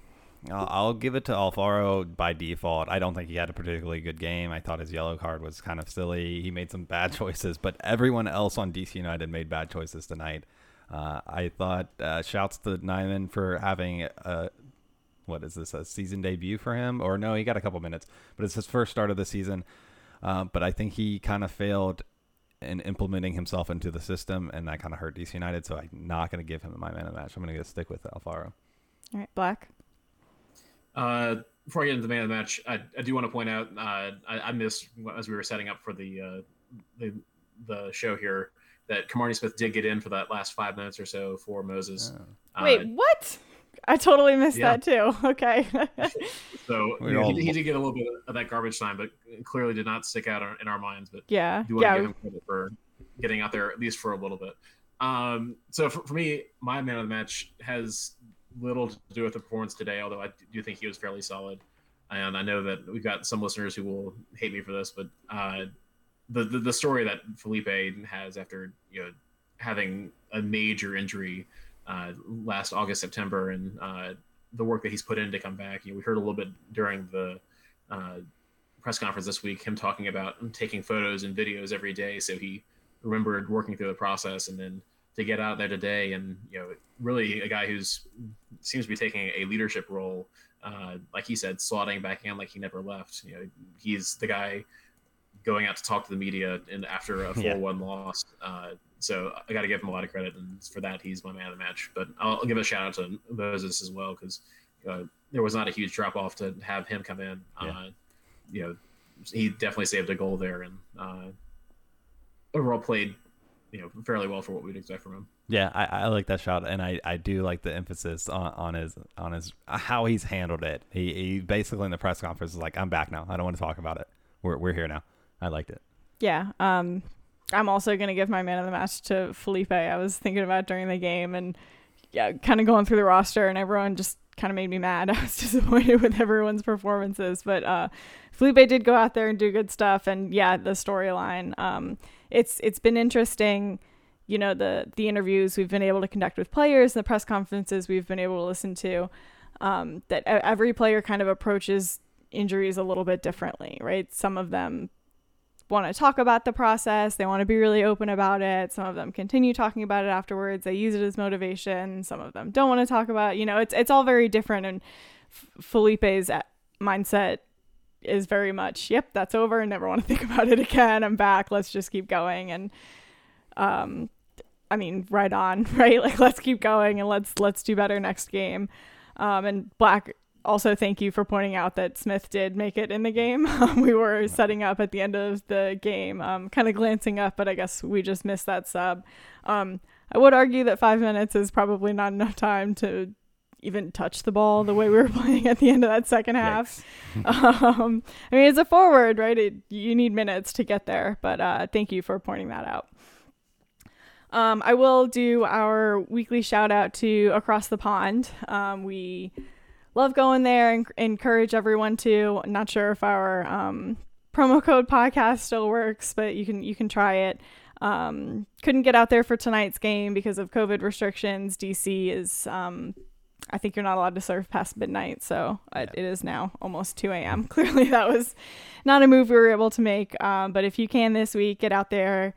I'll, give it to Alfaro by default. I don't think he had a particularly good game. I thought his yellow card was kind of silly. He made some bad <laughs> choices, but everyone else on DC United made bad choices tonight. Uh, I thought uh, shouts to Nyeman for having a what is this a season debut for him or no he got a couple minutes but it's his first start of the season uh, but i think he kind of failed in implementing himself into the system and that kind of hurt dc united so i'm not going to give him my man of the match i'm going to stick with alfaro All right, Black. Uh, before I get into the man of the match, I, I do want to point out uh, I, I missed as we were setting up for the uh, the, the show here that Kimarni Smith did get in for that last five minutes or so for Moses. Uh, Wait, what? I totally missed yeah. that too. <laughs> Okay. <laughs> So you know, all- he, he did get a little bit of that garbage time, but clearly did not stick out in our minds. But Yeah, do want yeah. to give him credit for getting out there at least for a little bit. Um, so for, for me, my man of the match has little to do with the performance today, although I do think he was fairly solid. And I know that we've got some listeners who will hate me for this, but uh, the, the the story that Felipe has after you know having a major injury uh, last August September and uh, the work that he's put in to come back. You know, we heard a little bit during the uh, press conference this week him talking about taking photos and videos every day, so he remembered working through the process, and then to get out there today. And you know really a guy who's seems to be taking a leadership role uh, like he said slotting back in like he never left. You know he's the guy going out to talk to the media and after a 4-1 yeah. loss. Uh, so i got to give him a lot of credit and for that he's my man of the match. But i'll, give a shout out to moses as well because uh, there was not a huge drop off to have him come in. Yeah. Uh, you know he definitely saved a goal there and uh, overall played you know fairly well for what we'd expect from him. Yeah, I, I like that shot, and I, I do like the emphasis on, on his on his how he's handled it. He, he basically in the press conference is like, "I'm back now. I don't want to talk about it. We're we're here now." I liked it. Yeah. Um, I'm also gonna give my man of the match to Felipe. I was thinking about during the game, and yeah, kind of going through the roster, and everyone just kind of made me mad. <laughs> I was disappointed with everyone's performances, but uh, Felipe did go out there and do good stuff, and yeah, the storyline. Um, it's it's been interesting you know the the interviews we've been able to conduct with players and the press conferences we've been able to listen to um, that every player kind of approaches injuries a little bit differently right some of them want to talk about the process they want to be really open about it some of them continue talking about it afterwards they use it as motivation some of them don't want to talk about it. you know it's it's all very different and Felipe's mindset is very much, yep, that's over. I never want to think about it again. I'm back. Let's just keep going. And, um, I mean, right on, <laughs> right? Like, let's keep going and let's let's do better next game. Um, and Black, also thank you for pointing out that Smith did make it in the game. <laughs> we were setting up at the end of the game, um, kind of glancing up, but I guess we just missed that sub. Um, I would argue that five minutes is probably not enough time to even touch the ball the way we were <laughs> playing at the end of that second half. <laughs> um, I mean, it's a forward, right? It, you need minutes to get there, but uh, thank you for pointing that out. Um, I will do our weekly shout out to Across the Pond. Um, we love going there and encourage everyone to. Not sure if our um, promo code podcast still works, but you can you can try it. Um, couldn't get out there for tonight's game because of COVID restrictions. DC is um, I think you're not allowed to serve past midnight, so yeah. it is now almost 2 a.m. <laughs> Clearly, that was not a move we were able to make. Um, but if you can this week, get out there,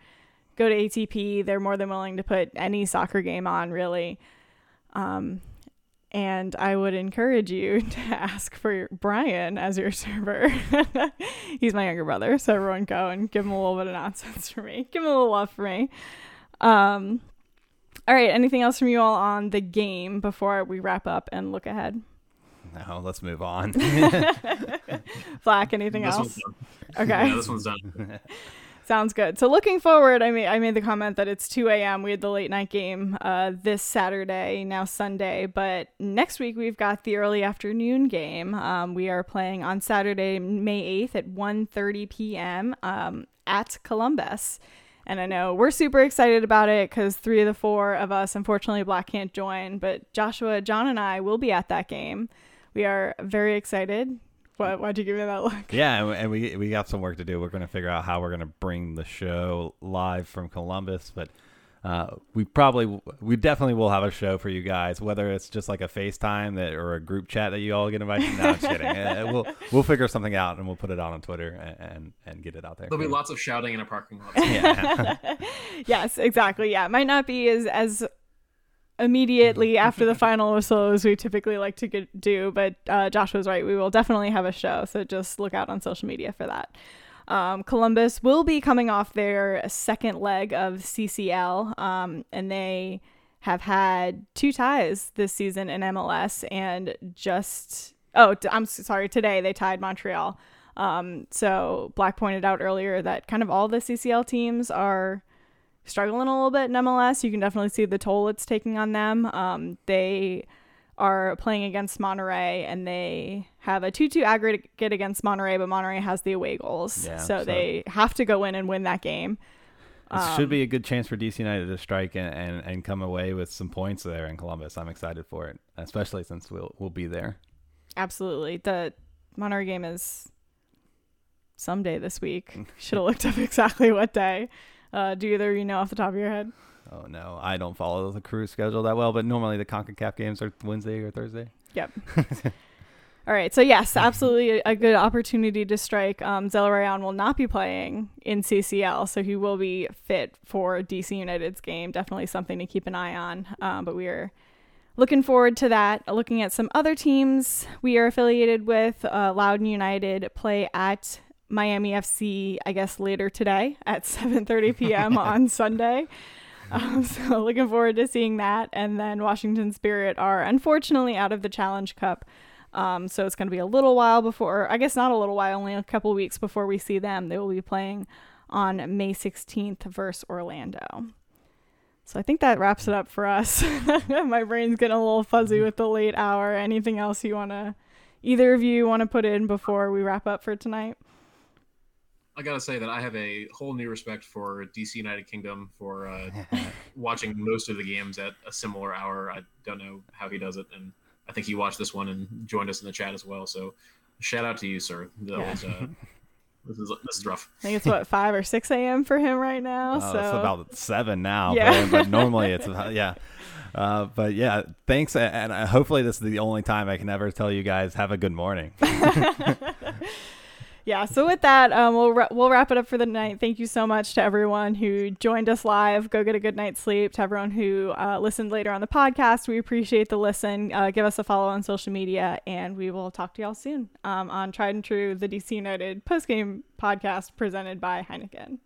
go to ATP. They're more than willing to put any soccer game on, really. Um, and I would encourage you <laughs> to ask for Brian as your <laughs> server. He's my younger brother, so everyone go and give him a little bit of nonsense for me. Give him a little love for me. Um, all right. Anything else from you all on the game before we wrap up and look ahead? No, let's move on. <laughs> <laughs> Black, anything this else? Okay. Yeah, this one's done. <laughs> Sounds good. So looking forward, I mean, I made the comment that it's 2 a.m. We had the late night game uh, this Saturday, now Sunday, but next week we've got the early afternoon game. Um, we are playing on Saturday, May 8th at 1:30 p.m. Um, at Columbus. And I know we're super excited about it because three of the four of us, unfortunately, Black can't join. But Joshua, John, and I will be at that game. We are very excited. What, why'd you give me that look? Yeah, and we we got some work to do. We're going to figure out how we're going to bring the show live from Columbus, but uh, we probably we definitely will have a show for you guys, whether it's just like a FaceTime that or a group chat that you all get invited. No, I'm kidding. <laughs> Uh, we'll we'll figure something out and we'll put it out on Twitter and and, and get it out there. There'll be lots of shouting in a parking lot. <laughs> yeah. <laughs> yes, exactly. Yeah, it might not be as as immediately after the final whistle as we typically like to get, do, but uh, Josh was right. We will definitely have a show, so just look out on social media for that. Um, Columbus will be coming off their second leg of CCL, um, and they have had two ties this season in MLS, and just oh, I'm sorry, today they tied Montreal. Um, so Black pointed out earlier that kind of all the CCL teams are struggling a little bit in MLS. You can definitely see the toll it's taking on them. Um, they are playing against Monterrey and they have a 2-2 aggregate against Monterrey, but Monterrey has the away goals. Yeah, so, so, they have to go in and win that game. It um, should be a good chance for DC United to strike and, and, and come away with some points there in Columbus. I'm excited for it, especially since we'll we'll be there. Absolutely. The Monterrey game is someday this week. <laughs> Should have looked up exactly what day. Uh, do either you know off the top of your head? Oh no, I don't follow the crew schedule that well, but normally the CONCACAF games are Wednesday or Thursday. Yep. <laughs> All right. So yes, absolutely a, a good opportunity to strike. Um, Zelarayan will not be playing in CCL, so he will be fit for DC United's game. Definitely something to keep an eye on. Um, but we are looking forward to that. Looking at some other teams we are affiliated with, uh, Loudoun United play at Miami FC. I guess later today at <laughs> 7:30 p.m. <laughs> on Sunday. Um, <laughs> so looking forward to seeing that. And then Washington Spirit are unfortunately out of the Challenge Cup. Um, so it's going to be a little while before, I guess not a little while, only a couple weeks before we see them. They will be playing on May 16th versus Orlando. So I think that wraps it up for us. <laughs> My brain's getting a little fuzzy with the late hour. Anything else you want to, either of you want to put in before we wrap up for tonight? I gotta say that I have a whole new respect for DC United Kingdom for uh, <laughs> watching most of the games at a similar hour. I don't know how he does it, and I think he watched this one and joined us in the chat as well. So, shout out to you, sir. That Yeah. was, uh, <laughs> this is this is rough. I think it's what, 5 or 6 a.m. for him right now. Oh, so it's about seven now. Yeah. But, but <laughs> normally it's about, yeah. Uh, but yeah, thanks, a- and uh, hopefully this is the only time I can ever tell you guys have a good morning. <laughs> yeah so with that um, we'll, ra- we'll wrap it up for the night. Thank you so much to everyone who joined us live. Go get a good night's sleep. To everyone who uh, listened later on the podcast we appreciate the listen. Uh, give us a follow on social media and we will talk to y'all soon um, on tried and true the dc United post game podcast presented by heineken